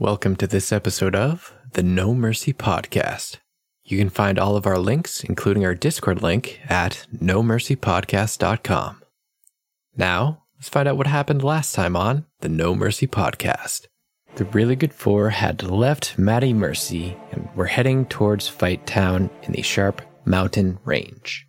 Welcome to this episode of the No Mercy Podcast. You can find all of our links, including our Discord link, at nomercypodcast.com. Now, let's find out what happened last time on the No Mercy Podcast. The Really Good Four had left Maddie Mercy and were heading towards Fight Town in the Sharp Mountain Range.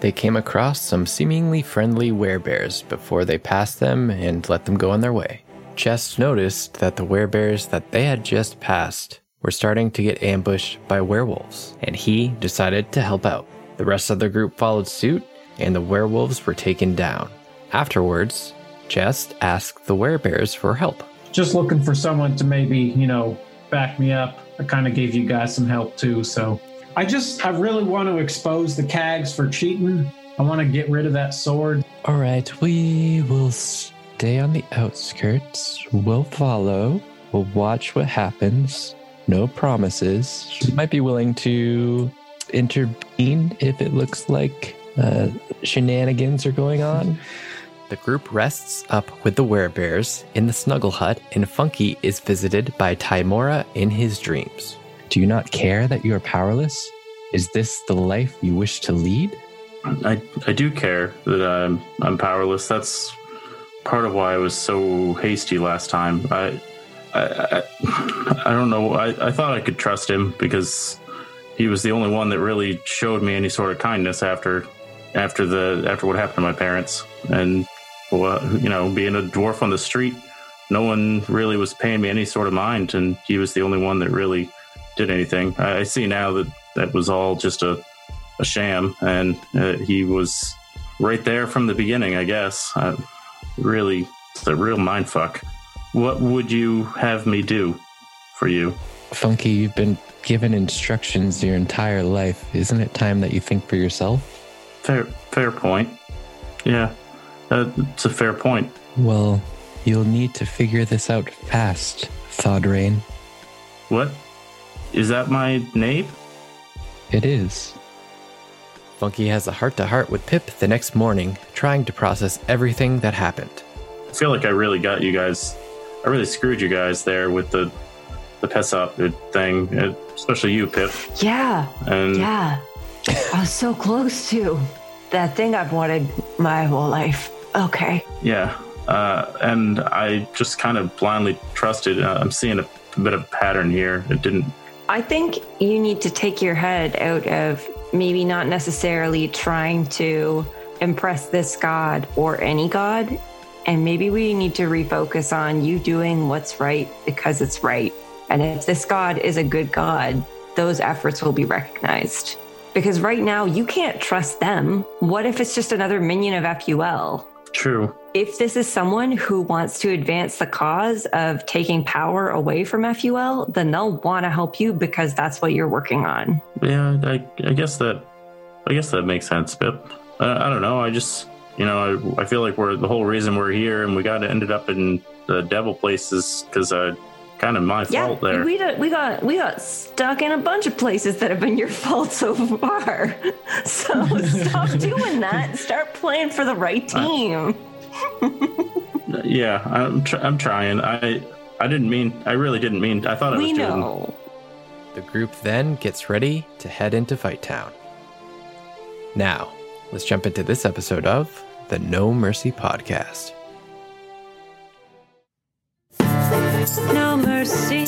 They came across some seemingly friendly werebears before they passed them and let them go on their way. Chest noticed that the werebears that they had just passed were starting to get ambushed by werewolves, and he decided to help out. The rest of the group followed suit, and the werewolves were taken down. Afterwards, Chest asked the werebears for help. Just looking for someone to maybe, you know, back me up. I kind of gave you guys some help too, so I just I really want to expose the Cags for cheating. I want to get rid of that sword. All right, we will stay on the outskirts. We'll follow. We'll watch what happens. No promises. We might be willing to intervene if it looks like uh, shenanigans are going on. The group rests up with the werebears in the snuggle hut, and Funky is visited by Tymora in his dreams. Do you not care that you are powerless? Is this the life you wish to lead? I, I do care that I'm I'm powerless. That's part of why I was so hasty last time. I I, I, I don't know. I, I thought I could trust him because he was the only one that really showed me any sort of kindness after after the after what happened to my parents and well, you know being a dwarf on the street no one really was paying me any sort of mind and he was the only one that really did anything i, I see now that that was all just a, a sham and uh, he was right there from the beginning i guess uh, really it's a real mind fuck what would you have me do for you Funky, you've been given instructions your entire life. Isn't it time that you think for yourself? fair fair point yeah uh, it's a fair point Well, you'll need to figure this out fast, Thodrain. what is that my name It is. Funky has a heart to heart with Pip the next morning, trying to process everything that happened. I feel like I really got you guys. I really screwed you guys there with the the piss up thing, especially you, Pip. Yeah, And yeah. I was so close to that thing I've wanted my whole life. Okay. yeah, uh, and I just kind of blindly trusted. Uh, I'm seeing a, bit of a pattern here. It didn't. I think you need to take your head out of maybe not necessarily trying to impress this god or any god. And maybe we need to refocus on you doing what's right because it's right. And if this god is a good god, those efforts will be recognized. Because right now, you can't trust them. What if it's just another minion of FUL? True. If this is someone who wants to advance the cause of taking power away from FUL, then they'll want to help you because that's what you're working on. Yeah, I, I guess that. I guess that makes sense, Pip. Uh, I don't know. I just, you know, I, I feel like we're the whole reason we're here, and we got ended up in the devil places because uh, kind of my Yeah, fault there. we got, we got we got stuck in a bunch of places that have been your fault so far. So stop doing that. Start playing for the right team. Yeah, I'm tr- I'm trying. I I didn't mean. I really didn't mean. I thought I was we doing. know. The group then gets ready to head into Fight Town. Now, let's jump into this episode of the No Mercy Podcast. No mercy,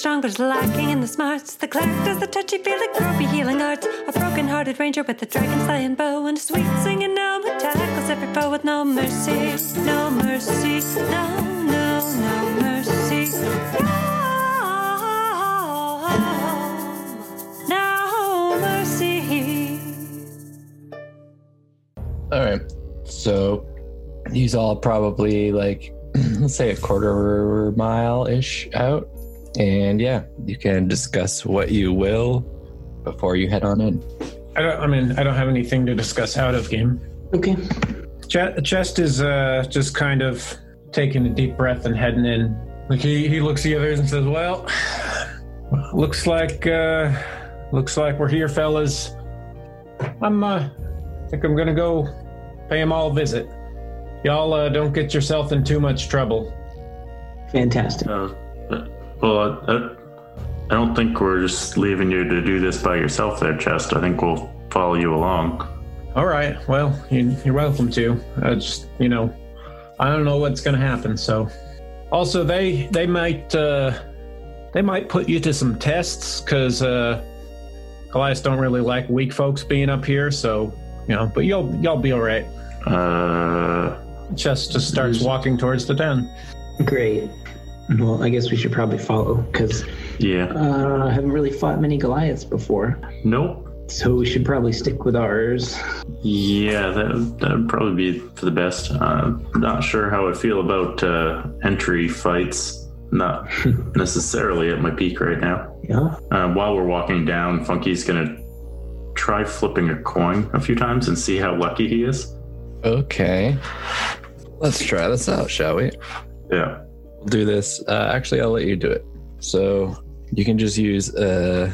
strong, but is lacking in the smarts. The cleric does the touchy feely, gropey healing arts. A broken-hearted ranger with a dragon slaying bow and a sweet singing gnome who tackles every foe with no mercy, no mercy, no, no, no mercy. No, no mercy. All right. So he's all probably like, let's say a quarter mile ish out. And yeah, you can discuss what you will before you head on in. I don't. I mean, I don't have anything to discuss out of game. Okay. Ch- Chest is uh, just kind of taking a deep breath and heading in. Like he, he looks the others and says, "Well, looks like uh, looks like we're here, fellas. I'm uh, think I'm gonna go pay them all a visit. Y'all uh, don't get yourself in too much trouble. Fantastic. Uh, well, I, I don't think we're just leaving you to do this by yourself there, Chest. I think we'll follow you along. All right. Well, you, you're welcome to. I just, you know, I don't know what's going to happen. So, also, they they might uh, they might put you to some tests because uh, Elias don't really like weak folks being up here. So, you know, but you'll y'all be all right. Uh, Chest just starts walking towards the den. Great. Well, I guess we should probably follow because yeah. uh, I haven't really fought many Goliaths before. Nope. So we should probably stick with ours. Yeah, that that would probably be for the best. Uh, not sure how I feel about uh, entry fights. Not necessarily at my peak right now. Yeah. Uh, while we're walking down, Funky's gonna try flipping a coin a few times and see how lucky he is. Okay. Let's try this out, shall we? Yeah. We'll do this. Uh, actually, I'll let you do it. So you can just use uh,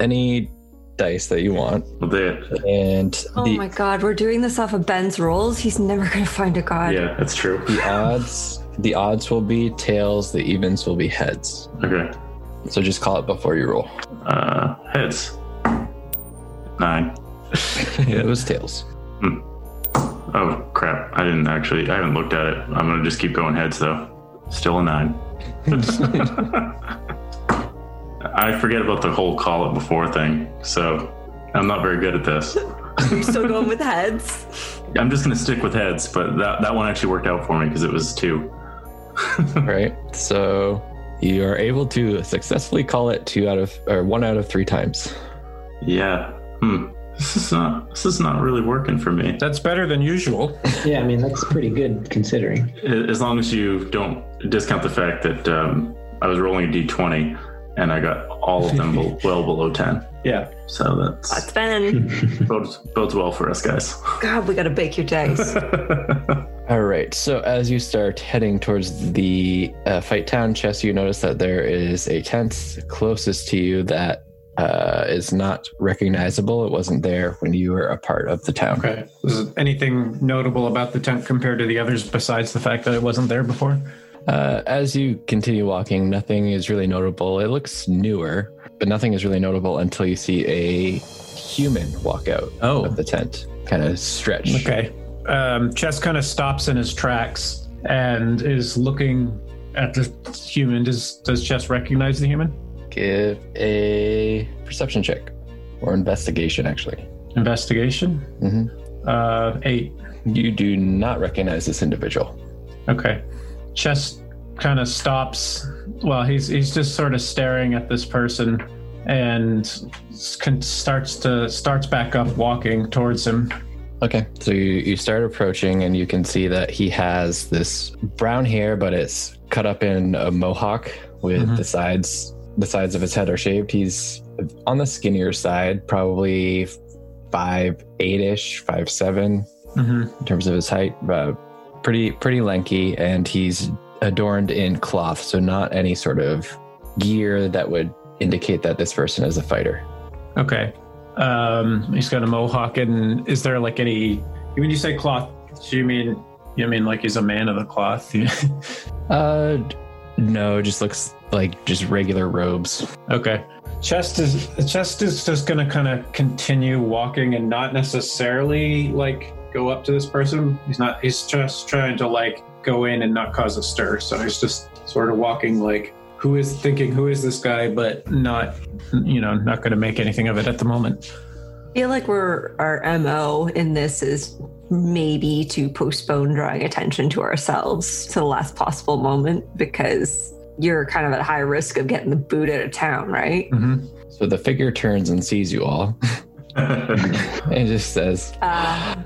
any dice that you want. Well, they, And Oh the, my god, we're doing this off of Ben's rolls. He's never gonna find a god. yeah, that's true. the odds the odds will be tails, the evens will be heads. Okay. So just call it before you roll. Uh, heads. Nine. yeah, it was tails. Oh crap! I didn't actually. I haven't looked at it. I'm gonna just keep going heads though. Still a nine. I forget about the whole call it before thing, so I'm not very good at this. We're still going with heads. I'm just gonna stick with heads, but that that one actually worked out for me because it was two. right? So you are able to successfully call it two out of or one out of three times. Yeah. Hmm. This is not. This is not really working for me. That's better than usual. Yeah, I mean that's pretty good considering. As long as you don't discount the fact that um, I was rolling a d20 and I got all of them well below 10. Yeah. So that's That's Ben. bodes, bodes well for us guys. God, we gotta bake your dice. All right. So as you start heading towards the uh, fight town chest, you notice that there is a tent closest to you that uh, is not recognizable. It wasn't there when you were a part of the town. Okay. Is there anything notable about the tent compared to the others besides the fact that it wasn't there before? Uh, as you continue walking, nothing is really notable. It looks newer, but nothing is really notable until you see a human walk out Oh. of the tent, kind of stretch. Okay. Um, Chess kind of stops in his tracks and is looking at the human. Does does Chess recognize the human? Give a perception check or investigation, actually. Investigation. hmm Uh, eight. You do not recognize this individual. Okay. Chess kind of stops. Well, he's he's just sort of staring at this person and starts to starts back up walking towards him. Okay, so you, you start approaching, and you can see that he has this brown hair, but it's cut up in a mohawk with Mhm. the sides the sides of his head are shaved. He's on the skinnier side, probably five eight ish, five seven Mm-hmm. in terms of his height. Uh, pretty pretty lanky, and he's adorned in cloth, so not any sort of gear that would indicate that this person is a fighter. Okay. Um, he's got a mohawk, and is there like any? When you say cloth, do you mean you mean like he's a man of the cloth? Uh, no, just looks like just regular robes. okay. Chest is chest is just gonna kind of continue walking and not necessarily like go up to this person. He's not. He's just trying to like go in and not cause a stir. So he's just sort of walking like who is thinking who is this guy, but not you know not going to make anything of it at the moment. I feel like we're our MO in this is maybe to postpone drawing attention to ourselves to the last possible moment because you're kind of at high risk of getting the boot out of town, right? Mm-hmm. So the figure turns and sees you all and just says, Uh,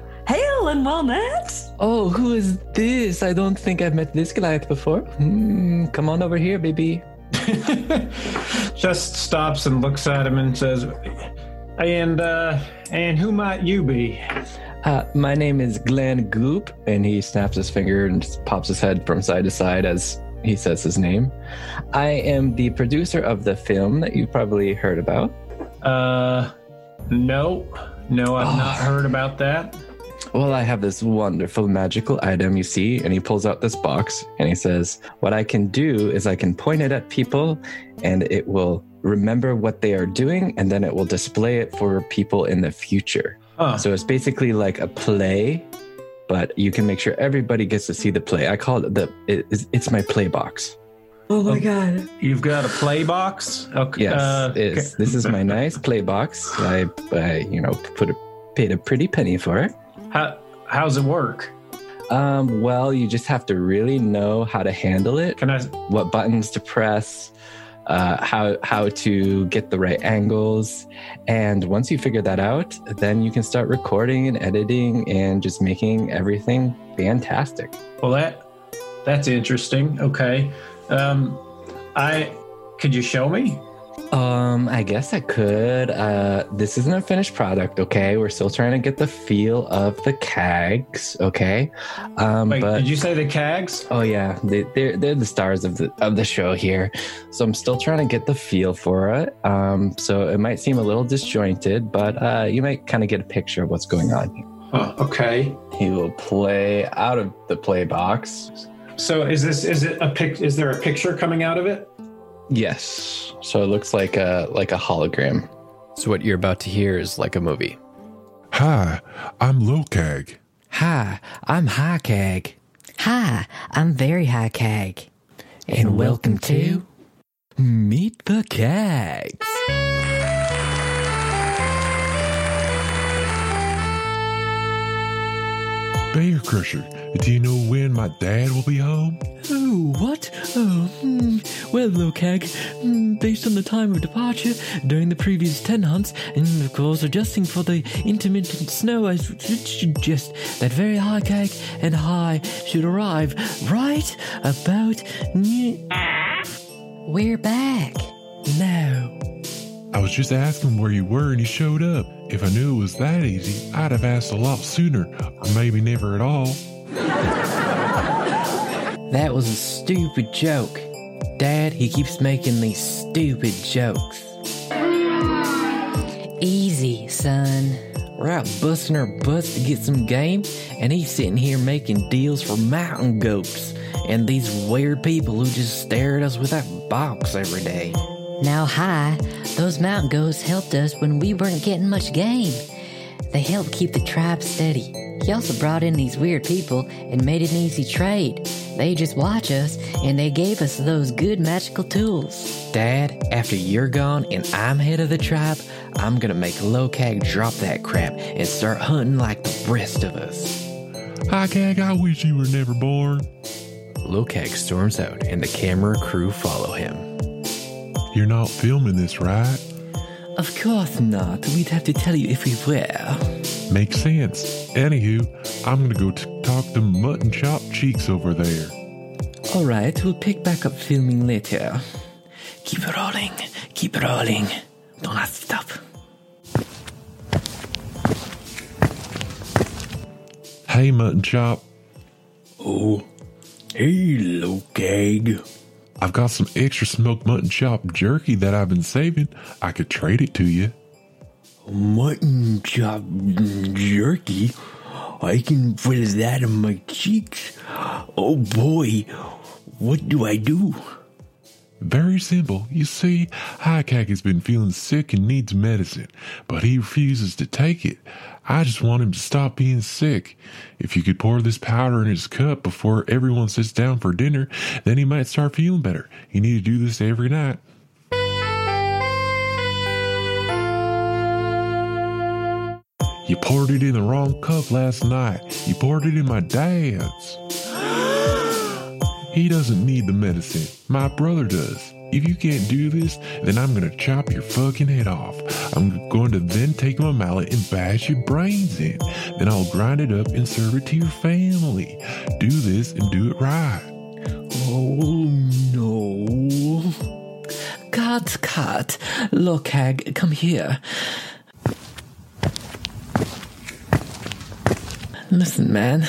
hail and well met. Oh, who is this? I don't think I've met this Goliath before. Hmm, come on over here, baby. just stops and looks at him and says, "And uh, and who might you be?" Uh, my name is Glenn Goop, and he snaps his finger and pops his head from side to side as he says his name. I am the producer of the film that you've probably heard about. Uh, no, no, I've Oh. not heard about that. Well, I have this wonderful magical item you see, and he pulls out this box and he says, What I can do is I can point it at people and it will remember what they are doing, and then it will display it for people in the future. Huh. So it's basically like a play, but you can make sure everybody gets to see the play. I call it the, it, it's- it's my play box. Oh my god. You've got a play box. Okay. Yes, uh, it's, this is my nice play box. I, I, you know, put a, paid a pretty penny for it. How, how's it work? Um, well, you just have to really know how to handle it. Can I? what buttons to press, uh, how how to get the right angles, and once you figure that out, then you can start recording and editing and just making everything fantastic. Well, that that's interesting. Okay. Um, I could you show me? Um, I guess I could. Uh, this isn't a finished product, okay? We're still trying to get the feel of the cags, okay? Um, Wait, but did you say the cags? Oh yeah, they, they're they're the stars of the of the show here, so I'm still trying to get the feel for it. Um, so it might seem a little disjointed, but uh, you might kind of get a picture of what's going on. here. Oh, okay. He will play out of the play box. So is this is it a pic? Is there a picture coming out of it? Yes, so it looks like a like a hologram. So, what you're about to hear is like a movie. Hi, I'm Lokag. Hi, I'm High Cag. Hi, I'm very high CAG. And welcome to Meet the Cags. Bear Crusher, do you know when my dad will be home? Oh, what? Oh, hmm. well, Lokag, hmm, based on the time of departure during the previous 10 hunts, and of course adjusting for the intermittent snow, I should suggest that very high cag and high should arrive right about n- We're back. now. I was just asking where you were and you showed up. If I knew it was that easy, I'd have asked a lot sooner, or maybe never at all. That was a stupid joke. Dad, he keeps making these stupid jokes. Easy, son. We're out busting our butts to get some game, and he's sitting here making deals for mountain goats and these weird people who just stare at us with that box every day. Now, hi, those mountain goats helped us when we weren't getting much game. They helped keep the tribe steady. He also brought in these weird people and made an easy trade. They just watch us and they gave us those good magical tools. Dad, after you're gone and I'm head of the tribe, I'm gonna make Lokag drop that crap and start hunting like the rest of us. Hi, Cag, I wish you were never born. Lokag storms out, and the camera crew follow him. You're not filming this, right? Of course not. We'd have to tell you if we were. Makes sense. Anywho, I'm gonna go t- talk to Mutton Chop Cheeks over there. Alright, we'll pick back up filming later. Keep it rolling. Keep it rolling. Don't have to stop. Hey, Mutton Chop, Oh. Hey, Lokag. I've got some extra smoked mutton chop jerky that I've been saving. I could trade it to you. Mutton chop jerky. I can feel that in my cheeks. Oh boy, what do I do? Very simple. You see, Highcack has been feeling sick and needs medicine, but he refuses to take it. I just want him to stop being sick. If you could pour this powder in his cup before everyone sits down for dinner, then he might start feeling better. You need to do this every night. You poured it in the wrong cup last night. You poured it in my dad's. He doesn't need the medicine. My brother does. If you can't do this, then I'm gonna chop your fucking head off. I'm going to then take my mallet and bash your brains in. Then I'll grind it up and serve it to your family. Do this and do it right. Oh no. Cut, cut. Lokag, come here. Listen, man.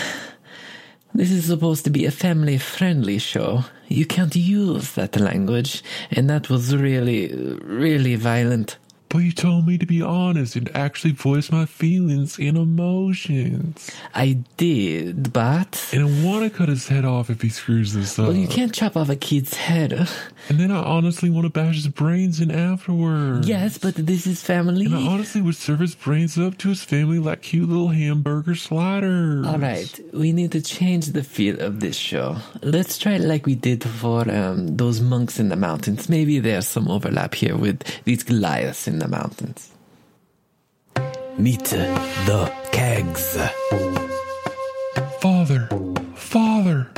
This is supposed to be a family friendly show. You can't use that language, and that was really, really violent. But you told me to be honest and actually voice my feelings and emotions. I did, but. And I want to cut his head off if he screws this up. Well, you can't chop off a kid's head. And then I honestly want to bash his brains in afterwards. Yes, but this is family. And I honestly would serve his brains up to his family like cute little hamburger sliders. All right, we need to change the feel of this show. Let's try it like we did for um, those monks in the mountains. Maybe there's some overlap here with these Goliaths in the mountains. Meet the kegs. Father, father,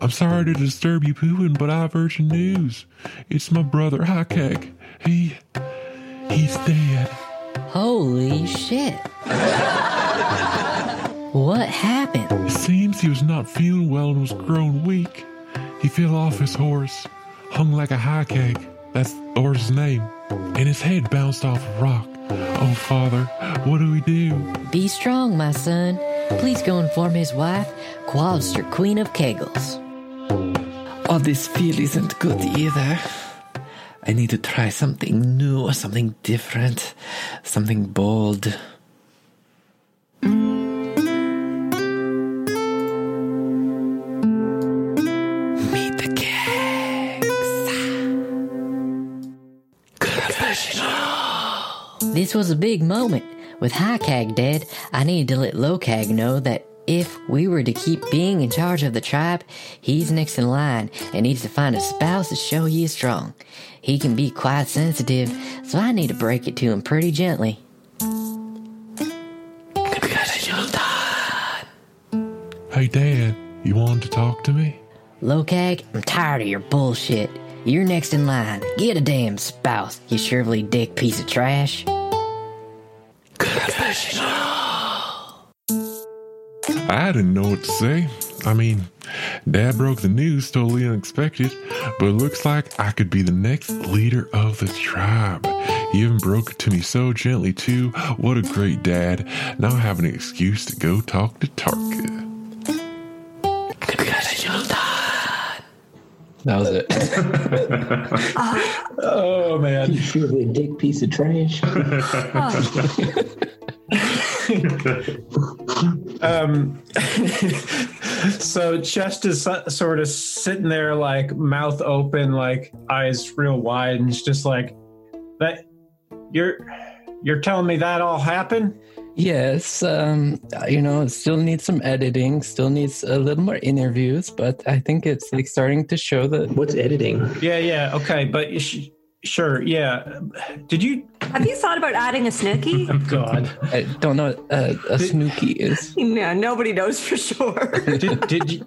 I'm sorry to disturb you pooping, but I have urgent news. It's my brother Hakek. He, he's dead. Holy shit. what happened? It seems he was not feeling well and was growing weak. He fell off his horse, hung like a high keg. That's the horse's name. And his head bounced off a rock. Oh, father, what do we do? Be strong, my son. Please go and inform his wife, Qualster, Queen of Kegels. Oh, this feel isn't good either. I need to try something new, or something different, something bold. This was a big moment. With High Cag dead, I needed to let Low Cag know that if we were to keep being in charge of the tribe, he's next in line and needs to find a spouse to show he is strong. He can be quite sensitive, so I need to break it to him pretty gently. Hey, Dad, you wanted to talk to me? Low Cag, I'm tired of your bullshit. You're next in line. Get a damn spouse, you shrivelly dick piece of trash. I didn't know what to say. I mean, Dad broke the news totally unexpected, but it looks like I could be the next leader of the tribe. He even broke it to me so gently, too. What a great dad. Now I have an excuse to go talk to Tarka. That was it. Oh man. You surely a dick piece of trash. Um, so Chest is sort of sitting there, like mouth open, like eyes real wide, and it's just like that. You're you're telling me that all happened? Yes, um, you know, still needs some editing, still needs a little more interviews, but I think it's like starting to show that. What's editing? Yeah, yeah, okay, but sh- sure, yeah. Did you? Have you thought about adding a snooky? Oh God, I don't know what uh, a snooky is. no, nobody knows for sure. did did you?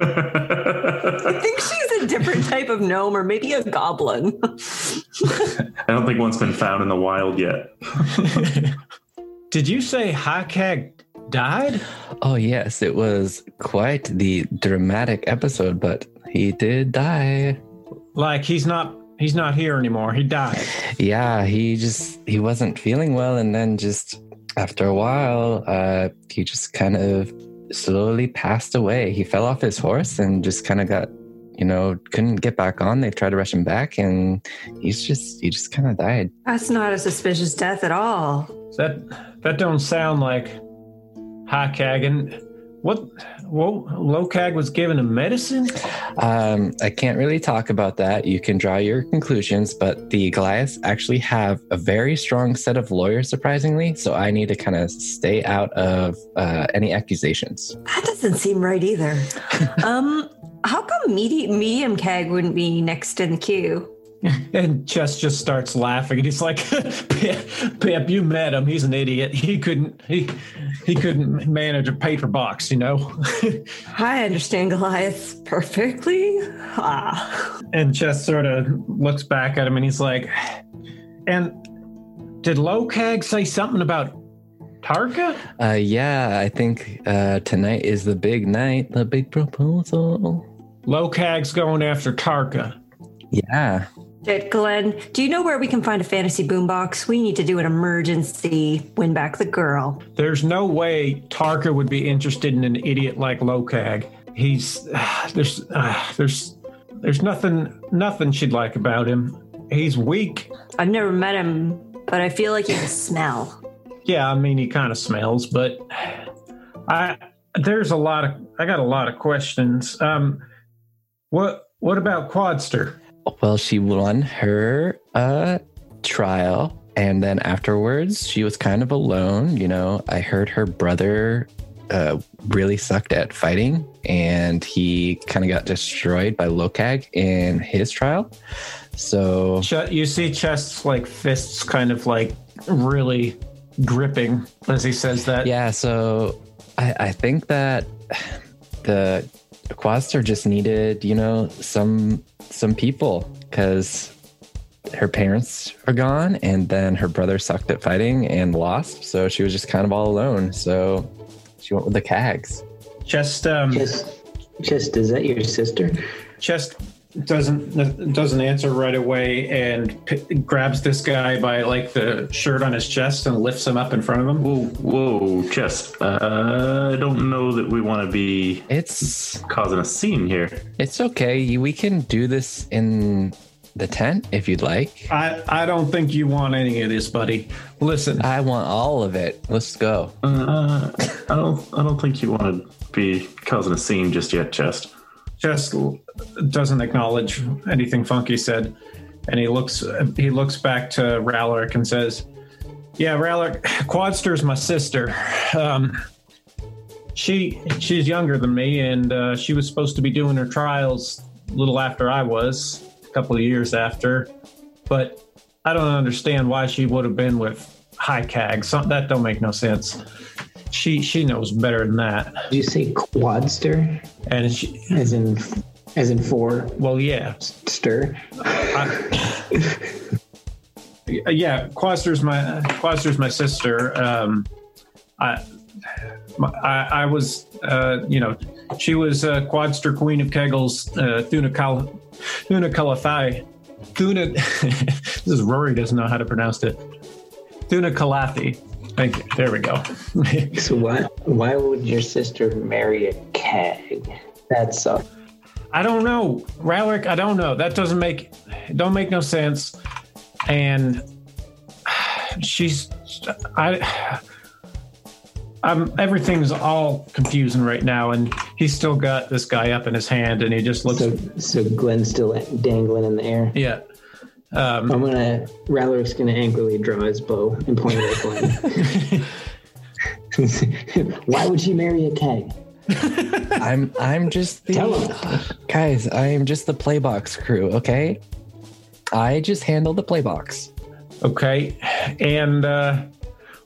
I think she's a different type of gnome or maybe a goblin. I don't think one's been found in the wild yet. Did you say Hakag died? Oh, yes, it was quite the dramatic episode, but he did die. Like he's not he's not here anymore. He died. Yeah, he just he wasn't feeling well, and then just after a while, uh, he just kind of slowly passed away. He fell off his horse and just kind of got, you know, couldn't get back on. They tried to rush him back, and he's just he just kind of died. That's not a suspicious death at all. That that don't sound like Hakag. And what? Well, Lokag was given a medicine. Um, I can't really talk about that. You can draw your conclusions, but the Goliaths actually have a very strong set of lawyers, surprisingly. So I need to kind of stay out of uh, any accusations. That doesn't seem right either. um, how come medium, medium keg wouldn't be next in the queue? And Chess just starts laughing, and he's like, "Pip, Pip, you met him. He's an idiot. He couldn't he he couldn't manage a paper box, you know." I understand Goliath perfectly. Ah. and Chess sort of looks back at him, and he's like, "And did Lokag say something about Tarka?" Uh, yeah, I think uh, tonight is the big night, the big proposal. Lokag's going after Tarka. Yeah, Shit, Glenn, do you know where we can find a fantasy boombox? We need to do an emergency win back the girl. There's no way Tarka would be interested in an idiot like Lokag. He's there's uh, there's there's nothing nothing she'd like about him. He's weak. I've never met him, but I feel like he can smell. Yeah, I mean he kind of smells, but I there's a lot of I got a lot of questions. Um, what what about Quadster? Well, she won her uh, trial, and then afterwards, she was kind of alone. You know, I heard her brother uh, really sucked at fighting, and he kind of got destroyed by Lokag in his trial. So You see Chest's like fists kind of like really gripping as he says that. yeah, so I, I think that the Quaster just needed, you know, some some people because her parents are gone, and then her brother sucked at fighting and lost, so she was just kind of all alone. So she went with the Cags. Chest um Just, just is that your sister? Chest doesn't doesn't answer right away and p- grabs this guy by like the shirt on his chest and lifts him up in front of him. Whoa, whoa, Chest. Uh, I don't know that we want to be It's causing a scene here. it's okay. We can do this in the tent if you'd like. I I don't think you want any of this, buddy. Listen, I want all of it. Let's go. Uh, I don't. I don't think you want to be causing a scene just yet, Chest. Chest doesn't acknowledge anything Funky said, and he looks he looks back to Ralric and says, "Yeah, Ralric, Quadster's my sister. Um, she she's younger than me, and uh, she was supposed to be doing her trials a little after I was, a couple of years after. But I don't understand why she would have been with High Cag. Some, that don't make no sense. She she knows better than that. Did you say quadster? And she, As in, as in four well, yeah, stir? yeah, Quaster's my Quaster's my sister. Um, I, my, I I was uh, you know she was uh, Quadster Queen of Kegels, uh, Thuna Kal Thuna. Thuna this is Rory doesn't know how to pronounce it. Thuna Kalathi. Thank you. There we go. So why why would your sister marry a keg? That's uh, I don't know, Ralric. I don't know. That doesn't make don't make no sense. And she's I. I'm everything's all confusing right now, and he's still got this guy up in his hand, and he just looks. so so Glenn's still dangling in the air. yeah. Um, I'm gonna Ralric's gonna angrily draw his bow and point it at Glenn. Why would she marry a keg? I'm I'm just the Tell him. guys. I am just the playbox crew. Okay, I just handle the playbox. okay, and uh,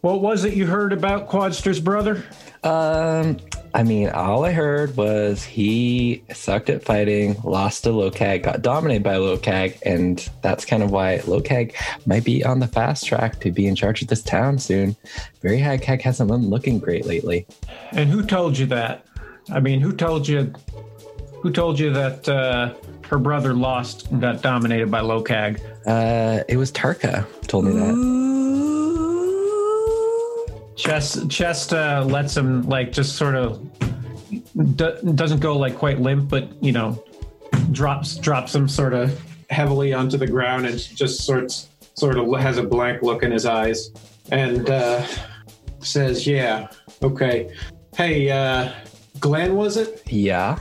what was it you heard about Quadster's brother? Um, I mean, all I heard was he sucked at fighting, lost to Lokag, got dominated by Lokag, and that's kind of why Lokag might be on the fast track to be in charge of this town soon. Very High Cag hasn't been looking great lately. And who told you that? I mean, who told you? Who told you that uh, her brother lost got dominated by Lokag? Uh, it was Tarka told me that. Chest Chest uh, lets him like just sort of d- doesn't go like quite limp, but you know drops drops him sort of heavily onto the ground and just sorts sort of has a blank look in his eyes and uh, says, "Yeah, okay. Hey, uh, Glenn, was it?" Yeah.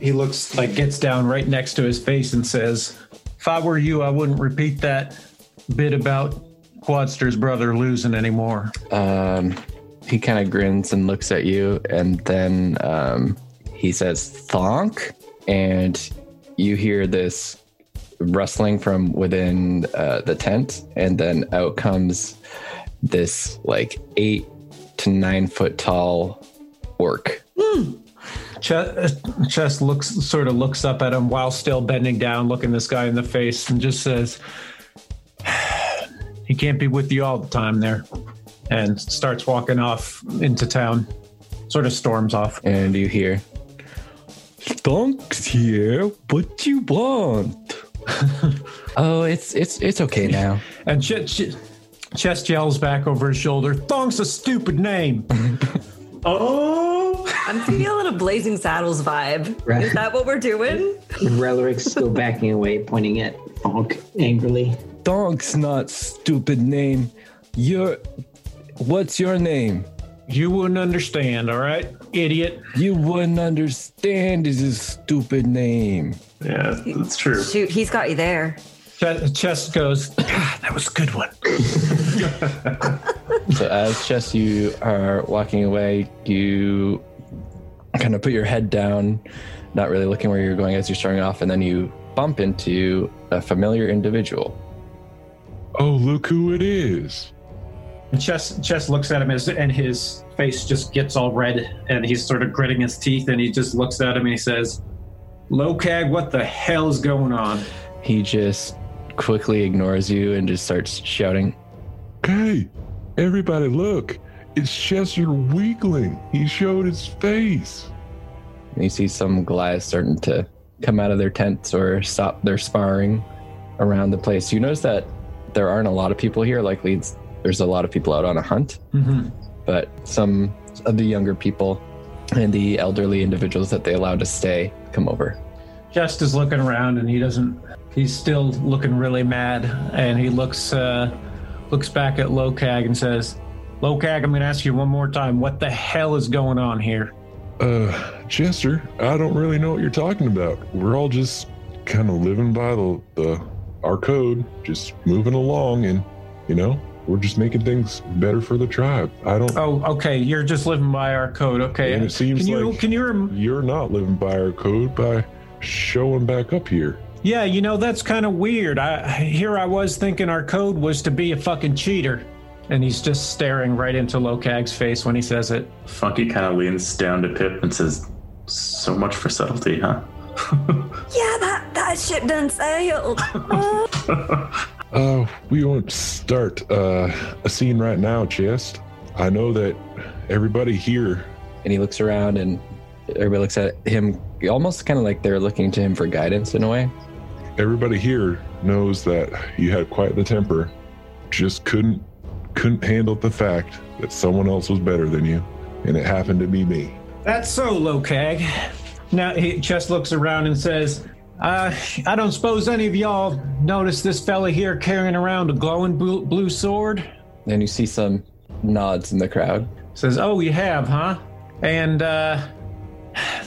He looks like gets down right next to his face and says, "If I were you, I wouldn't repeat that bit about Quadster's brother losing anymore." Um, he kind of grins and looks at you, and then um, he says "thonk," and you hear this rustling from within uh, the tent, and then out comes this like eight to nine foot tall orc. Chest, Chest looks sort of looks up at him while still bending down, looking this guy in the face, and just says, "He can't be with you all the time there," and starts walking off into town. Sort of storms off. And you hear "Thonk's here. What you want?" Oh, it's it's it's okay now. And Ch- Ch- Chest yells back over his shoulder, Thong's a stupid name. Oh, I'm feeling a little Blazing Saddles vibe. Right. Is that what we're doing? Ralric's still backing away, pointing at Fonk angrily. Donk's not stupid name. Your what's your name? You wouldn't understand, all right, idiot. You wouldn't understand is a stupid name. yeah, that's true. Shoot, he's got you there. Ch- Chest goes, God, that was a good one. So as Chess, you are walking away, you kind of put your head down, not really looking where you're going as you're starting off, and then you bump into a familiar individual. Oh, look who it is. And Chest, Chest looks at him as, and his face just gets all red and he's sort of gritting his teeth and he just looks at him and he says, Lokag, what the hell's going on? He just quickly ignores you and just starts shouting. Hey, everybody, look. It's Chester Weakling. He showed his face. And you see some Goliaths starting to come out of their tents or stop their sparring around the place. You notice that there aren't a lot of people here. Likely, it's, there's a lot of people out on a hunt, Mm-hmm. but some of the younger people and the elderly individuals that they allow to stay come over. Chest is looking around and he doesn't, he's still looking really mad and he looks, uh, looks back at Lokag and says, Lokag, I'm going to ask you one more time. What the hell is going on here? Uh, Chester, I don't really know what you're talking about. We're all just kind of living by the, the our code, just moving along, and you know, we're just making things better for the tribe. I don't. Oh, okay. You're just living by our code. Okay. And it seems can you, like- can you, rem- You're not living by our code by showing back up here. Yeah, you know that's kind of weird. I here I was thinking our code was to be a fucking cheater, and he's just staring right into Lokag's face when he says it. Funky kind of leans down to Pip and says, "So much for subtlety, huh?" Yeah, that, that ship done sailed. Oh. Uh, we won't start uh, a scene right now, Chest. I know that everybody here. And he looks around and everybody looks at him almost kind of like they're looking to him for guidance in a way. Everybody here knows that you had quite the temper. Just couldn't couldn't handle the fact that someone else was better than you, and it happened to be me. That's so, low, Lokag. Now he just looks around and says, uh, "I don't suppose any of y'all noticed this fella here carrying around a glowing blue, blue sword." And you see some nods in the crowd. Says, "Oh, you have, huh?" And uh,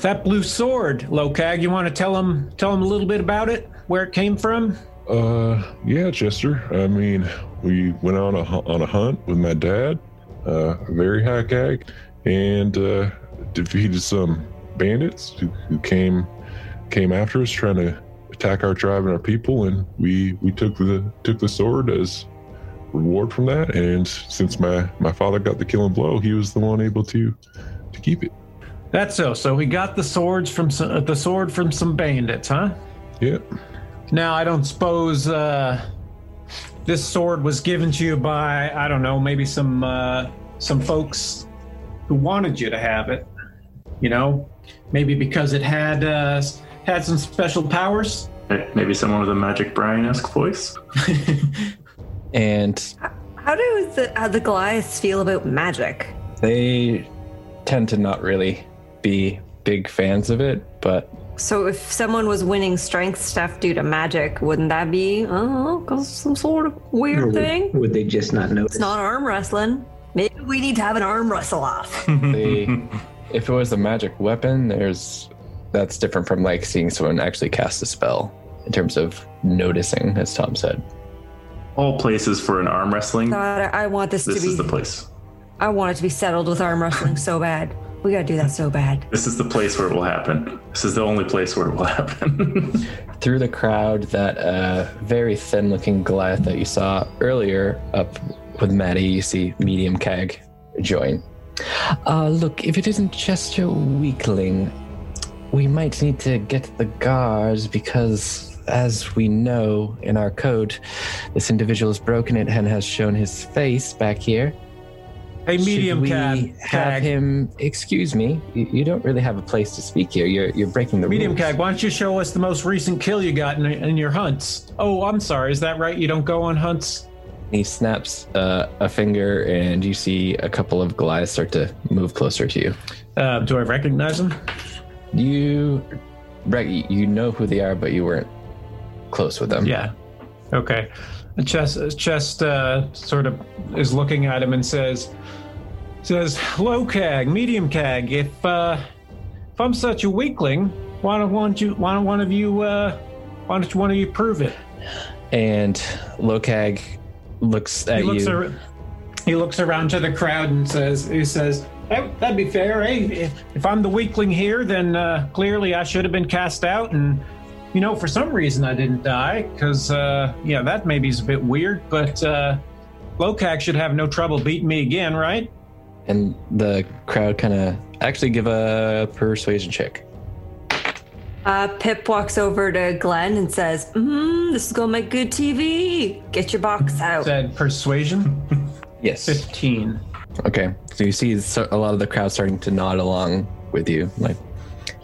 that blue sword, Lokag. You want to tell him tell him a little bit about it, where it came from? Uh, yeah, Chester. I mean, we went on a on a hunt with my dad, uh, very high gag, and uh, defeated some bandits who, who came came after us, trying to attack our tribe and our people, and we we took the took the sword as reward from that. And since my my father got the killing blow, he was the one able to to keep it. That's so. So he got the swords from some, the sword from some bandits, huh? Yep. Now I don't suppose uh, this sword was given to you by I don't know maybe some uh, some folks who wanted you to have it. You know, maybe because it had uh, had some special powers. Maybe someone with a magic Brian-esque voice. And How do the, how the Goliaths feel about magic? they tend to not really be big fans of it, but So if someone was winning strength stuff due to magic, wouldn't that be uh, oh, 'cause some sort of weird would, thing? would they just not notice? It's not arm wrestling. Maybe we need to have an arm wrestle off. they if it was a magic weapon, there's that's different from like seeing someone actually cast a spell in terms of noticing, as Tom said. All places for an arm wrestling. God, I I want this, This to be. This is the place. I want it to be settled with arm wrestling so bad. We gotta do that so bad. This is the place where it will happen. This is the only place where it will happen. Through the crowd, that uh, very thin looking Goliath that you saw earlier up with Maddie, you see medium Kag join. Uh, look, if it isn't Chester Weakling, we might need to get the guards because, as we know in our code, this individual has broken it and has shown his face back here. Hey, medium Should we cab. have cag. him. Excuse me. You, you don't really have a place to speak here. You're you're breaking the Medium rules. cag, why don't you show us the most recent kill you got in, in your hunts? Oh, I'm sorry. Is that right? You don't go on hunts? He snaps uh, a finger, and you see a couple of Goliaths start to move closer to you. Uh, do I recognize them? You, rec- you know who they are, but you weren't close with them. Yeah. Okay. Chest, Chest uh, sort of is looking at him and says, says, low cag, medium cag, if, uh, if I'm such a weakling, why don't, why don't you, why don't one of you, uh, why don't one of you prove it? And Lokag looks at he looks you. ar- he looks around to the crowd and says he says that, that'd be fair eh? if, if i'm the weakling here then uh, clearly i should have been cast out and you know for some reason i didn't die because uh, yeah that maybe is a bit weird but uh, Lokag should have no trouble beating me again right and the crowd kind of actually give a persuasion check. Uh, Pip walks over to Glenn and says, mm, This is going to make good TV. Get your box out. said persuasion Yes. 15 Okay. So you see a lot of the crowd starting to nod along with you, like,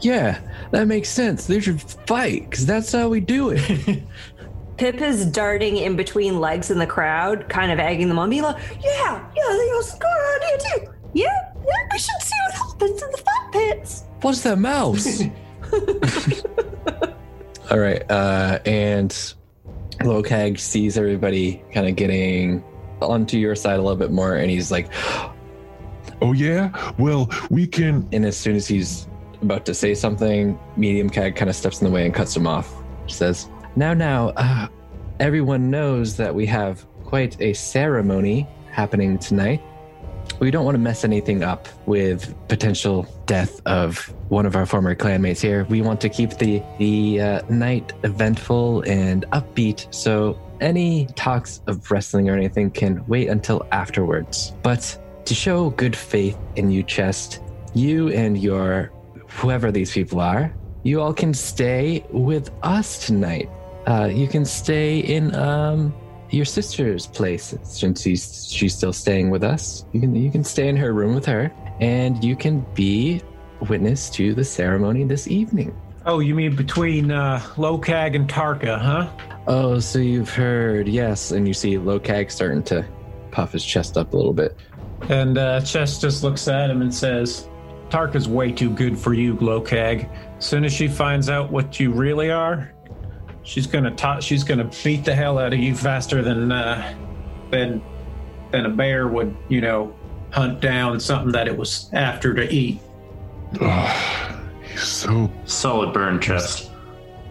yeah, that makes sense. They should fight because that's how we do it. Pip is darting in between legs in the crowd, kind of egging them on, being like, Yeah, yeah, think that's a good idea too. Yeah, yeah, we should see what happens in the fat pits. What's that mouse? All right. Uh, and Lokag sees everybody kind of getting onto your side a little bit more, and he's like, Oh yeah? Well, we can and as soon as he's about to say something, Medium Cag kind of steps in the way and cuts him off. Says, Now, now, uh, everyone knows that we have quite a ceremony happening tonight. We don't want to mess anything up with potential death of one of our former clanmates here. We want to keep the the uh, night eventful and upbeat. So any talks of wrestling or anything can wait until afterwards. But to show good faith in you, Chest, you and your whoever these people are, you all can stay with us tonight. Uh, you can stay in um, your sister's place since she's she's still staying with us. You can you can stay in her room with her, and you can be witness to the ceremony this evening. oh you mean between uh, lokag and tarka huh Oh, so you've heard? Yes, and you see Lokag starting to puff his chest up a little bit. And uh, Chest just looks at him and says, Tarka's way too good for you, Glowcag. As soon as she finds out what you really are, she's gonna ta- she's gonna beat the hell out of you faster than uh, than than a bear would, you know, hunt down something that it was after to eat. He's so Solid burn chest.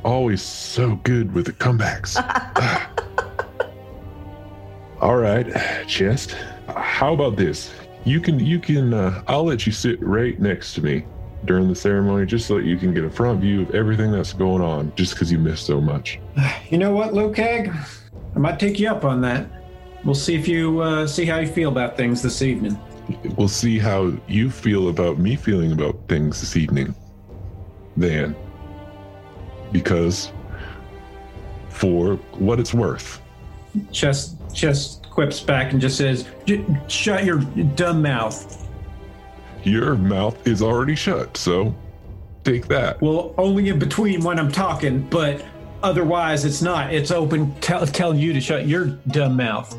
Always so good with the comebacks. All right, chest. How about this? You can you can uh, I'll let you sit right next to me during the ceremony just so that you can get a front view of everything that's going on just because you missed so much. You know what, Glowcag? I might take you up on that. We'll see if you uh, see how you feel about things this evening. We'll see how you feel about me feeling about things this evening. Then. Because for what it's worth, Chest Chest quips back and just says, "Shut your dumb mouth." your mouth is already shut, so take that. Well, only in between when I'm talking, but otherwise it's not. It's open, tell, telling you to shut your dumb mouth.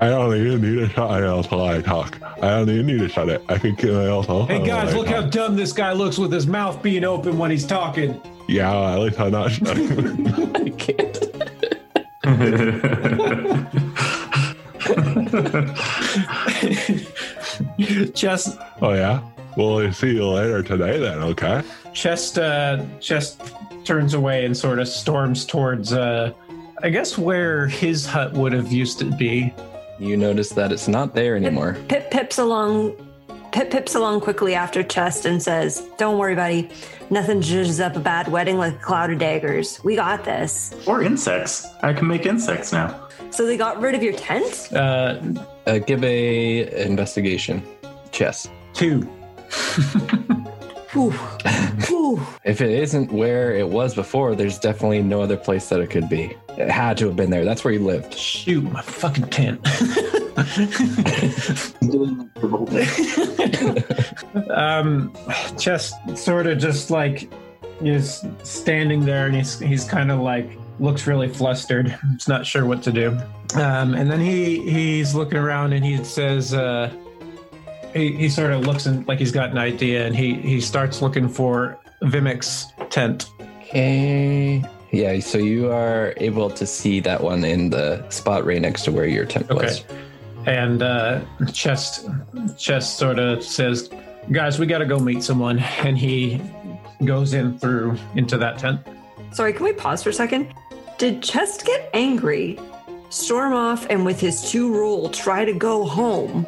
I don't even need to shut it until I talk. I don't even need to shut it. I can kill it also. Hey guys, look how dumb this guy looks with his mouth being open when he's talking. Yeah, at least I'm not shutting. I can't. Chest, oh yeah. Well, see you later today then. Okay. Chest, uh, Chest turns away and sort of storms towards, uh, I guess where his hut would have used to be. You notice that it's not there anymore. Pip pips along. Pip pips along quickly after Chest and says, Don't worry, buddy. Nothing judges up a bad wedding like a cloud of daggers. We got this. Or insects. I can make insects now. So they got rid of your tent? Uh, Uh, give a investigation. Chest. two. Whew. Whew. If it isn't where it was before, there's definitely no other place that it could be. It had to have been there. That's where you lived. Shoot, my fucking tent. Doing the revolt. um, Chest sort of just like is standing there and he's he's kind of like looks really flustered. He's not sure what to do. Um, and then he he's looking around and he says uh, he he sort of looks in, like he's got an idea and he he starts looking for Vimic's tent. Okay. Yeah, so you are able to see that one in the spot right next to where your tent was. Okay. And uh, Chest Chest sort of says, "Guys, we got to go meet someone." And he goes in through into that tent. Sorry, can we pause for a second? Did Chest get angry, storm off, and with his two rule try to go home?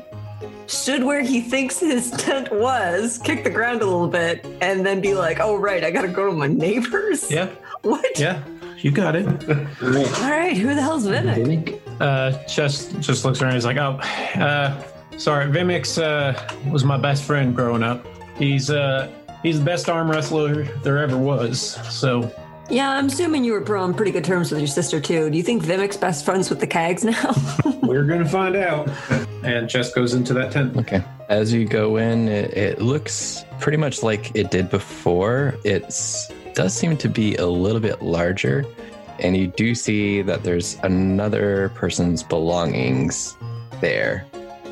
Stood where he thinks his tent was, kick the ground a little bit, and then be like, "Oh right, I gotta go to my neighbors." Yeah, What? yeah, you got it. All right. All right, who the hell's Vimic? Vimic. Uh, Chest just looks around. He's like, "Oh, uh, sorry, Vimix uh, was my best friend growing up. He's uh, he's the best arm wrestler there ever was. So Yeah, I'm assuming you were bro on pretty good terms with your sister too. Do you think Vimic's best friends with the Cags now? we're gonna find out." And Chest goes into that tent. Okay. As you go in, it, it looks pretty much like it did before. It does seem to be a little bit larger, and you do see that there's another person's belongings there.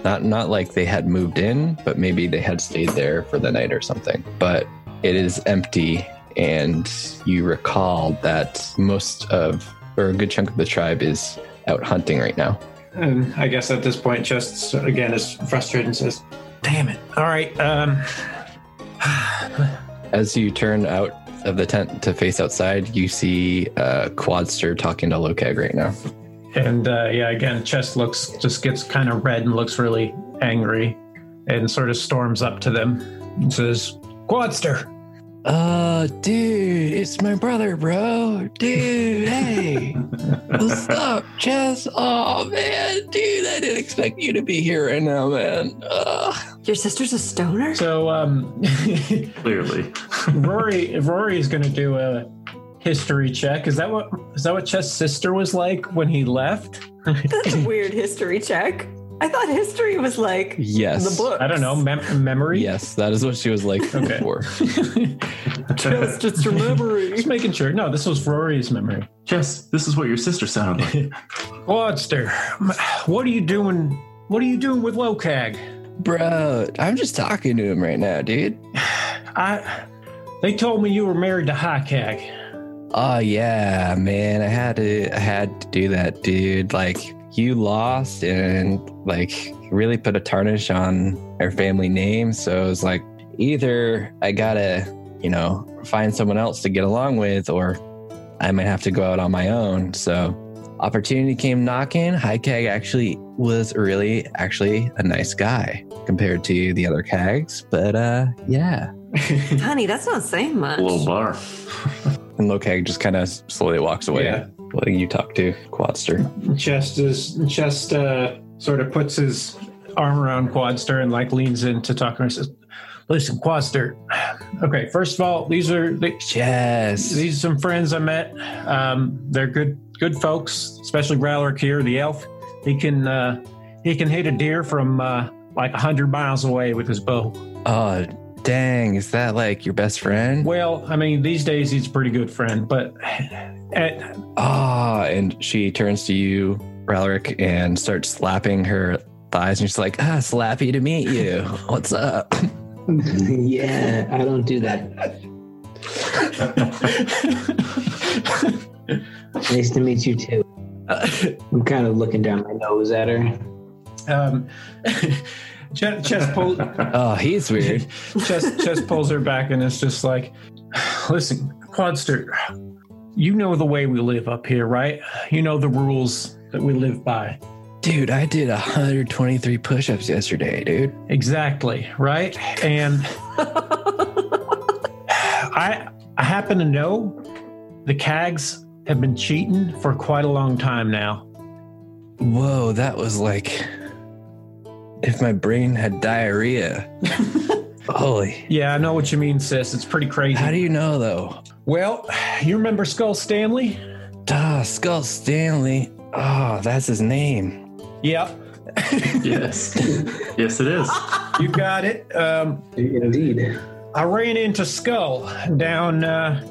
Not not like they had moved in, but maybe they had stayed there for the night or something. But it is empty, and you recall that most of or a good chunk of the tribe is out hunting right now. And I guess at this point, Chest again is frustrated and says, "Damn it! All right, um, As you turn out of the tent to face outside, you see uh, Quadster talking to Lokag right now. And uh, yeah, again, Chest looks just gets kind of red and looks really angry, and sort of storms up to them and says, "Quadster, Uh, dude, it's my brother, bro. Dude, hey, what's up, Chest? Oh man, dude, I didn't expect you to be here right now, man. Uh, your sister's a stoner? so um, Clearly. Rory Rory is going to do a history check. Is that what is that what Chess sister was like when he left? That's a weird history check. I thought history was like yes, the book. I don't know, mem- memory. Yes, that is what she was like Okay. before. Just, just remembering. Just making sure. No, this was Rory's memory. Jess, this is what your sister sounded like. Quadster, what are you doing? What are you doing with Lokag? Bro, I'm just talking to him right now, dude. I. They told me you were married to Hikag. Oh yeah, man. I had to I had to do that, dude. Like you lost and like really put a tarnish on our family name. So it was like either I gotta, you know, find someone else to get along with or I might have to go out on my own. So opportunity came knocking. High Hikag actually was really actually a nice guy compared to the other Kags. But uh yeah. Honey, that's not saying much. Low bar. And Low Keg just kind of slowly walks away, Yeah. letting you talk to Quadster. Chest is Chest uh, sort of puts his arm around Quadster and like leans in to talk to her and says, "Listen, Quadster. Okay, first of all, these are the, Yes. these are some friends I met. Um, they're good good folks, especially Ralric here, the elf. He can uh, he can hit a deer from uh, like hundred miles away with his bow. Oh, dang. Is that like your best friend? Well, I mean, these days he's a pretty good friend, but Ah, and she turns to you, Ralric, and starts slapping her thighs. And she's like, ah, slappy to meet you. What's up? yeah, I don't do that. nice to meet you too. I'm kind of looking down my nose at her. um, Chest, Chest pull, Oh, he's weird. Chest, Chest pulls her back and it's just like, listen, Quadster, you know the way we live up here, right? You know the rules that we live by. Dude, I did 123 push ups yesterday, dude. Exactly, right? And I I happen to know the Cags have been cheating for quite a long time now. Whoa, that was like if my brain had diarrhea. Holy. Yeah, I know what you mean, sis. It's pretty crazy. How do you know, though? well, you remember Skull Stanley? Ah, Skull Stanley. Oh, that's his name. Yeah. Yes. yes, it is. You got it. Um, Indeed. I ran into Skull down uh,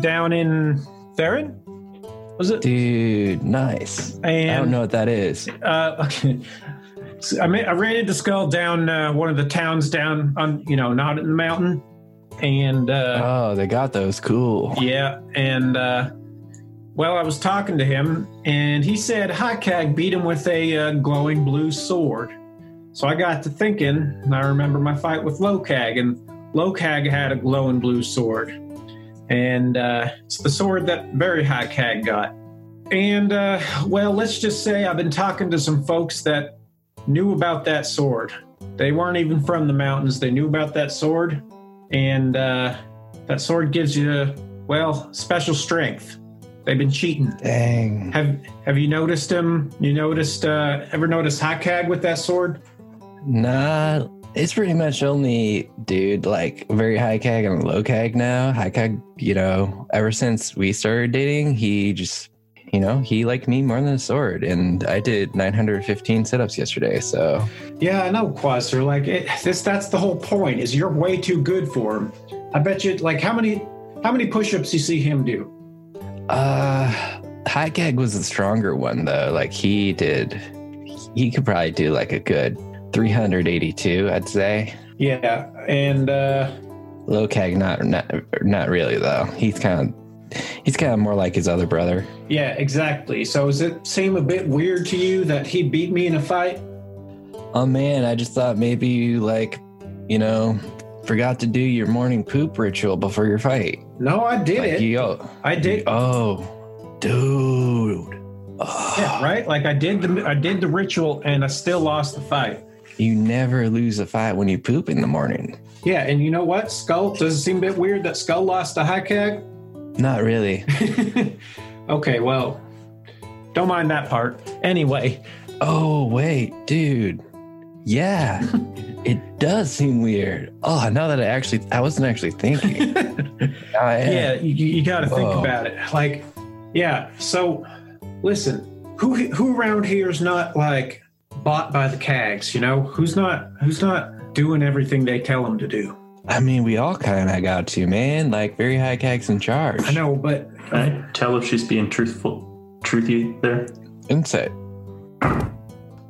down in Theron. Was it? Dude, nice. And I don't know what that is. Uh. So I mean, I ran into Skull down uh, one of the towns down on you know not in the mountain, and uh, Oh, they got those. Cool. yeah, and uh, well, I was talking to him, and he said Hakag beat him with a uh, glowing blue sword. So I got to thinking, and I remember my fight with Lokag, and Lokag had a glowing blue sword, and uh, it's the sword that very Hakag got. And uh, well, let's just say I've been talking to some folks that knew about that sword. They weren't even from the mountains. They knew about that sword, and uh, that sword gives you, well, special strength. They've been cheating. Dang. Have Have you noticed him? You noticed? Uh, ever noticed Hakag with that sword? Nah, it's pretty much only, dude, like very high cag and low cag now. High cag, you know, ever since we started dating, he just, you know, he liked me more than a sword. And I did 915 sit ups yesterday. So, Yeah, I know, Quadster. Like it, this, that's the whole point. Is you're way too good for him. I bet you. Like how many how many push-ups you see him do? Uh, high cag was the stronger one though. Like he did, he could probably do like a good 382, I'd say. Yeah, and uh, Low cag, not, not, not really though. He's kind of, he's kind of more like his other brother. yeah, exactly. So does it seem a bit weird to you that he beat me in a fight? Oh man, I just thought maybe you like, you know, forgot to do your morning poop ritual before your fight. No, I did Like it. you, I did. oh, dude. Oh, Yeah, right. Like I did the I did the ritual, and I still lost the fight. You never lose a fight when you poop in the morning. Yeah, and you know what? Skull does it seem a bit weird that Skull lost to Hakag? Not really. okay, well, don't mind that part. Anyway, Oh wait, dude. Yeah, it does seem weird. Oh, now that I actually, I wasn't actually thinking. I yeah, you, you got to think about it. Like, yeah. So, listen, who who around here is not like bought by the cags? You know, who's not who's not doing everything they tell them to do? I mean, we all kind of got to, man. Like very high cags in charge. I know, but Can I tell if she's being truthful, truthy there? Insight.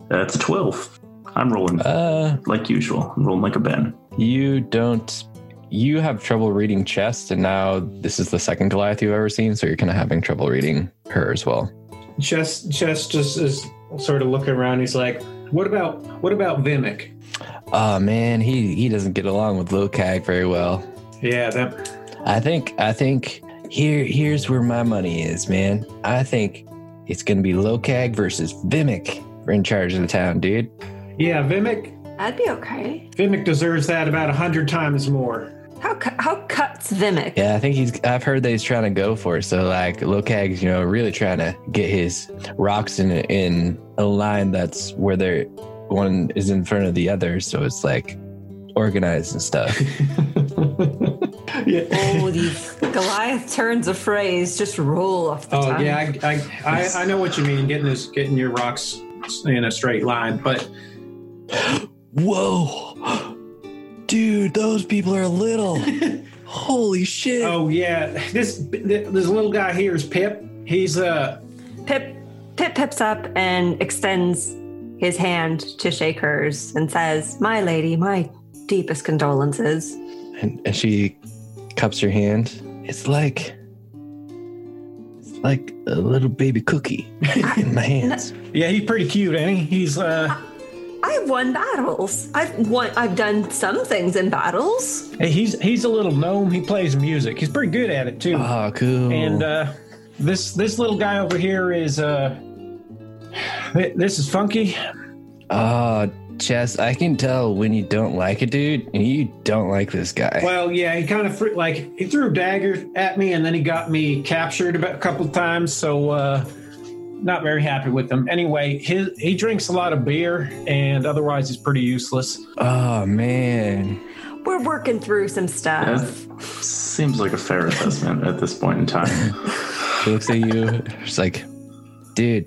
That's 12. I'm rolling Uh, like usual. I'm rolling like a Ben. you don't. You have trouble reading chest, and now this is the second Goliath you've ever seen, so you're kind of having trouble reading her as well. Chest Chest just is sort of looking around. He's like, "What about what about Vimic?" Oh man, he he doesn't get along with Lokag very well. Yeah, that I think I think here here's where my money is, man. I think it's gonna be Lokag versus Vimic for in charge of the town, dude. Yeah, Vimic That'd be okay. Vimic deserves that about a hundred times more. How cu- how cuts Vimic? Yeah, I think he's. I've heard that he's trying to go for it. So like Lokag's, you know, really trying to get his rocks in in a line that's where they're one is in front of the other, so it's like organized and stuff. yeah. Oh, these Goliath turns of phrase just roll off the Oh tongue. yeah, I, I, I, I know what you mean. Getting this, getting your rocks in a straight line, but Whoa, dude, those people are little. Holy shit! oh yeah, this this little guy here is Pip. He's uh Pip Pip pips up and extends his hand to shake hers and says, "My lady, my deepest condolences." and, and she cups your hand. It's like it's like a little baby cookie in my hands. yeah, he's pretty cute, ain't he? He's uh I've won battles. I've won. I've done some things in battles. hey, he's he's a little gnome. He plays music. He's pretty good at it too. Oh, cool. And uh, this this little guy over here is uh, th- this is Funky. oh, Chest, I can tell when you don't like a dude and you don't like this guy. Well, yeah, he kind of like he threw a dagger at me, and then he got me captured about a couple times. So uh, not very happy with him. Anyway, his, he drinks a lot of beer, and otherwise he's pretty useless. Oh man. We're working through some stuff. That seems like a fair assessment at this point in time. He looks at you. It's like, dude,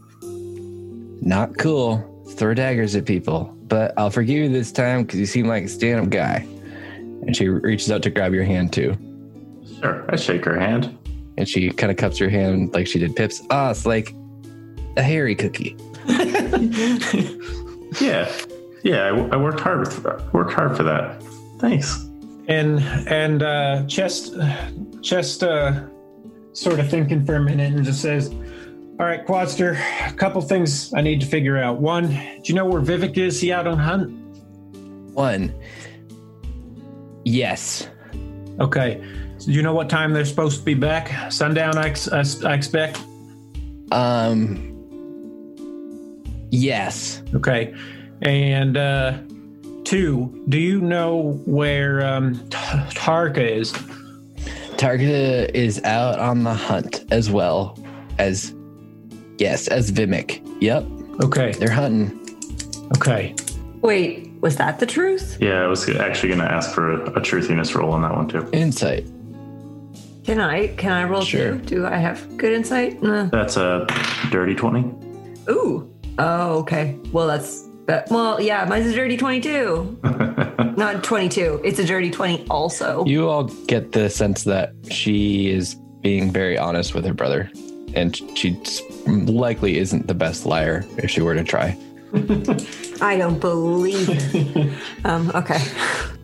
not cool. throw daggers at people, but I'll forgive you this time because you seem like a stand up guy. And she reaches out to grab your hand too. Sure, I shake her hand. And she kind of cups your hand like she did Pip's. Ah, it's like a hairy cookie. Yeah, yeah. I, I worked hard. For, worked hard for that. Thanks. And and uh, Chest Chest uh, sort of thinking for a minute and just says, "All right, Quadster, a couple things I need to figure out. One, do you know where Vimic is? He out on hunt? One. Yes. Okay. So do you know what time they're supposed to be back? Sundown, I, ex- I s- I expect. Um. Yes. Okay. And uh, two, do you know where um, T- Tarka is? Tarka is out on the hunt as well as yes, as Vimic. Yep. Okay. They're hunting. Okay. Wait, was that the truth? Yeah, I was actually going to ask for a, a truthiness roll on that one too. Insight. Can I can I roll Sure. too? Do I have good insight? Nah. That's a dirty twenty. Ooh. Oh, okay. Well, that's that. Well, yeah, mine's a dirty twenty-two. Not twenty-two. It's a dirty twenty. Also. You all get the sense that she is being very honest with her brother, and she likely isn't the best liar if she were to try. I don't believe it. um. Okay.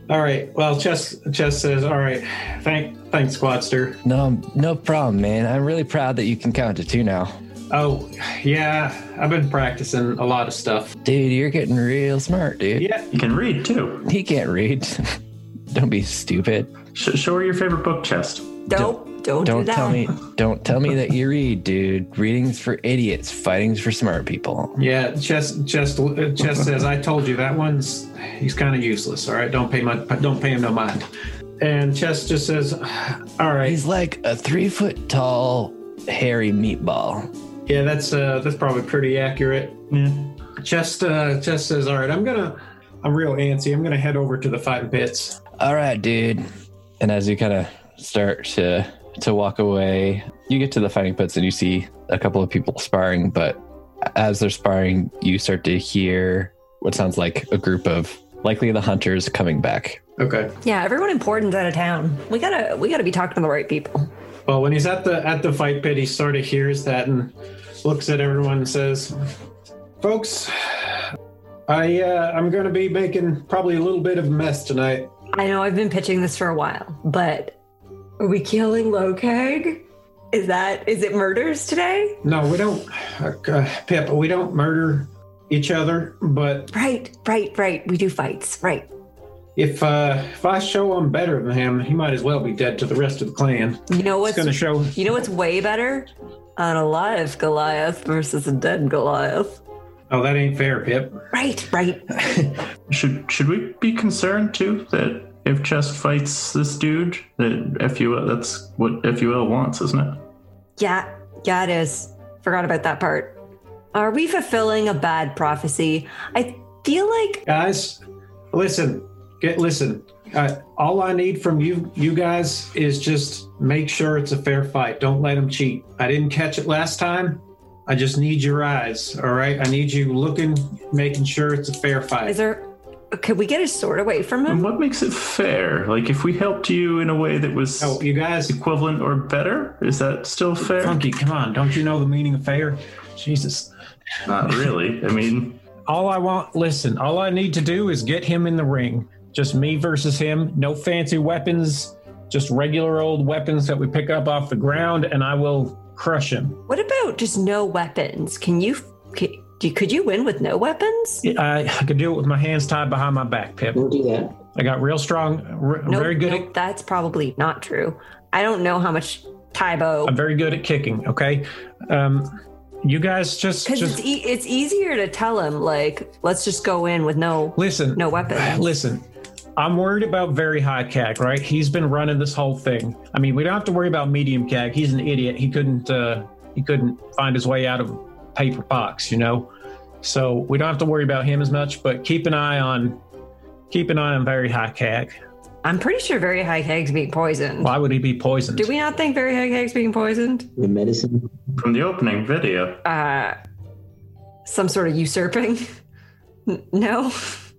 All right. Well, Chest Chest says, "All right. Thank thanks, Quadster." No, no problem, man. I'm really proud that you can count to two now. Oh, yeah. I've been practicing a lot of stuff. Dude, you're getting real smart, dude. Yeah. You can read too. He can't read. don't be stupid. Sh- show her your favorite book chest. Don't don't, Don't do that. tell me don't tell me that you read, dude. Reading's for idiots, fighting's for smart people. Yeah. Chest Chest uh, Chest says, "I told you that one's he's kind of useless. All right. Don't pay my don't pay him no mind." And Chest just says, "All right. He's like a three foot tall, hairy meatball. Yeah, that's uh that's probably pretty accurate." Yeah. Chest uh Chest says, "All right. I'm gonna." I'm real antsy. I'm gonna head over to the fighting pits. All right, dude. And as you kind of start to to walk away, you get to the fighting pits and you see a couple of people sparring. But as they're sparring, you start to hear what sounds like a group of likely the hunters coming back. Okay. Yeah, everyone important's out of town. We gotta we gotta be talking to the right people. Well, when he's at the at the fight pit, he sort of hears that and looks at everyone and says, "Folks, I uh, I'm going to be making probably a little bit of a mess tonight. I know I've been pitching this for a while, but are we killing Lokag? Is that is it murders today? No, we don't, uh, Pip. We don't murder each other. But Right, right, right. We do fights, right? If uh, if I show I'm better than him, he might as well be dead to the rest of the clan. You know what's going to show. you know what's way better? An alive Goliath versus a dead Goliath. Oh, that ain't fair, Pip. Right, right. Should should we be concerned too that if Chest fights this dude, that FUL that's what FUL wants, isn't it? Yeah, yeah, it is. Forgot about that part. Are we fulfilling a bad prophecy? I feel like Guys, listen. Get listen. Uh, all I need from you, you guys, is just make sure it's a fair fight. Don't let him cheat. I didn't catch it last time. I just need your eyes. All right. I need you looking, making sure it's a fair fight. is there could we get his sword away from him? And him? what makes it fair? Like if we helped you in a way that was Oh, you guys, equivalent or better, is that still fair? Funky, come on. Don't you know the meaning of fair? Jesus. Not really. I mean, All I want, listen, all I need to do is get him in the ring. Just me versus him. No fancy weapons, just regular old weapons that we pick up off the ground, and I will crush him. What about just no weapons? Can you could you, could you win with no weapons? I, I could do it with my hands tied behind my back, Pip. Don't do that. I got real strong, r- Nope, very good. nope, that's probably not true. I don't know how much Tybo I'm very good at kicking. Okay, um, you guys just because just it's e- it's easier to tell him like let's just go in with no listen. no weapons. Listen, I'm worried about very high CAG, right? He's been running this whole thing. I mean, we don't have to worry about medium CAG. He's an idiot. He couldn't uh, he couldn't find his way out of paper box, you know. So we don't have to worry about him as much. But keep an eye on keep an eye on very high CAG. I'm pretty sure very high keg's being poisoned. Why would he be poisoned? Do we not think very high keg's being poisoned? The medicine. from the opening video, Uh, some sort of usurping. N- no.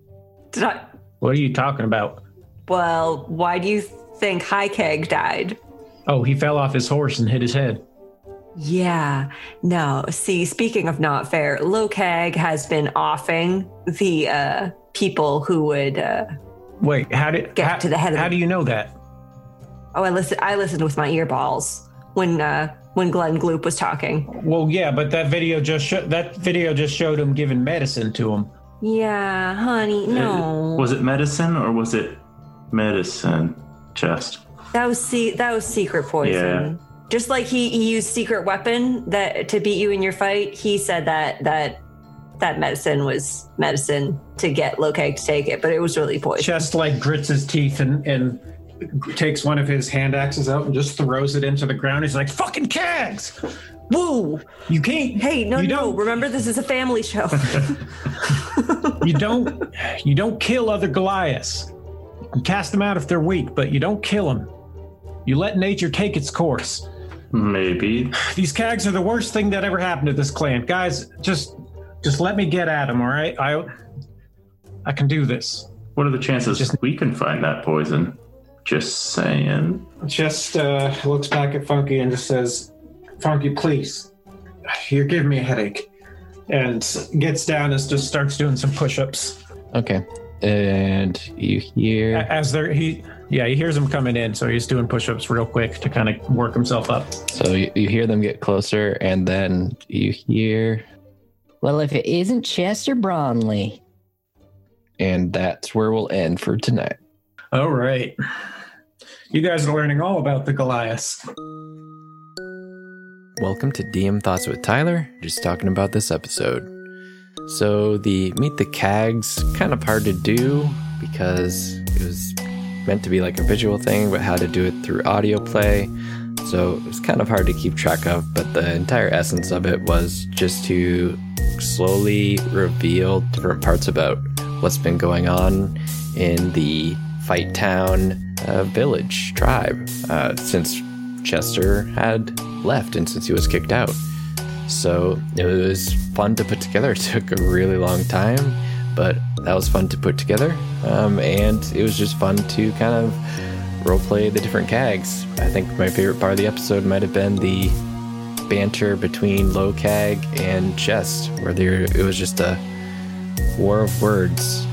Did I? What are you talking about? Well, why do you think High Keg died? Oh, he fell off his horse and hit his head. Yeah. No. See, speaking of not fair, Low Lokag has been offing the uh, people who would. Uh, Wait, how did Get how, to the head of How the- do you know that? oh, I listened. I listened with my earballs when uh, when Glenn Gloop was talking. Well, yeah, but that video just sho- that video just showed him giving medicine to him. Yeah, honey. No. Was it medicine or was it medicine chest? That was see that was secret poison. Yeah. Just like he, he used secret weapon that to beat you in your fight, he said that that that medicine was medicine to get Lokag to take it, but it was really poison. Chest like grits his teeth and and takes one of his hand axes out and just throws it into the ground. He's like, "Fucking cags! Woo! You can't. Hey, no, you no. don't. Remember, this is a family show. You don't. You don't kill other Goliaths. You can cast them out if they're weak, but you don't kill them. You let nature take its course. Maybe. These cags are the worst thing that ever happened to this clan, guys. Just, just let me get at them, all right? I, I can do this. What are the chances Just- we can find that poison? Just saying. Just uh, looks back at Funky and just says, "Funky, please, you're giving me a headache." And gets down and just starts doing some push-ups. Okay. And you hear As they're he, yeah, he hears them coming in, so he's doing push-ups real quick to kind of work himself up. so you, you hear them get closer and then you hear Well, if it isn't Chester Bronley. and that's where we'll end for tonight. All right, you guys are learning all about the Goliaths. Welcome to DM Thoughts with Tyler, just talking about this episode. So, the Meet the Cags, kind of hard to do because it was meant to be like a visual thing, but how to do it through audio play. So, it was kind of hard to keep track of, but the entire essence of it was just to slowly reveal different parts about what's been going on in the Fight Town uh, village tribe uh, since Chester had left and since he was kicked out. So it was fun to put together. It took a really long time, but that was fun to put together. Um, and it was just fun to kind of roleplay the different cags. I think my favorite part of the episode might have been the banter between Low Cag and Chest, where there it was just a war of words.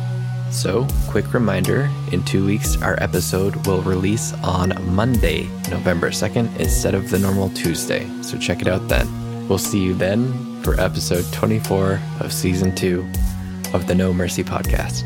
So, quick reminder in two weeks, our episode will release on Monday, November 2nd, instead of the normal Tuesday. So, check it out then. We'll see you then for episode 24 of season two of the No Mercy podcast.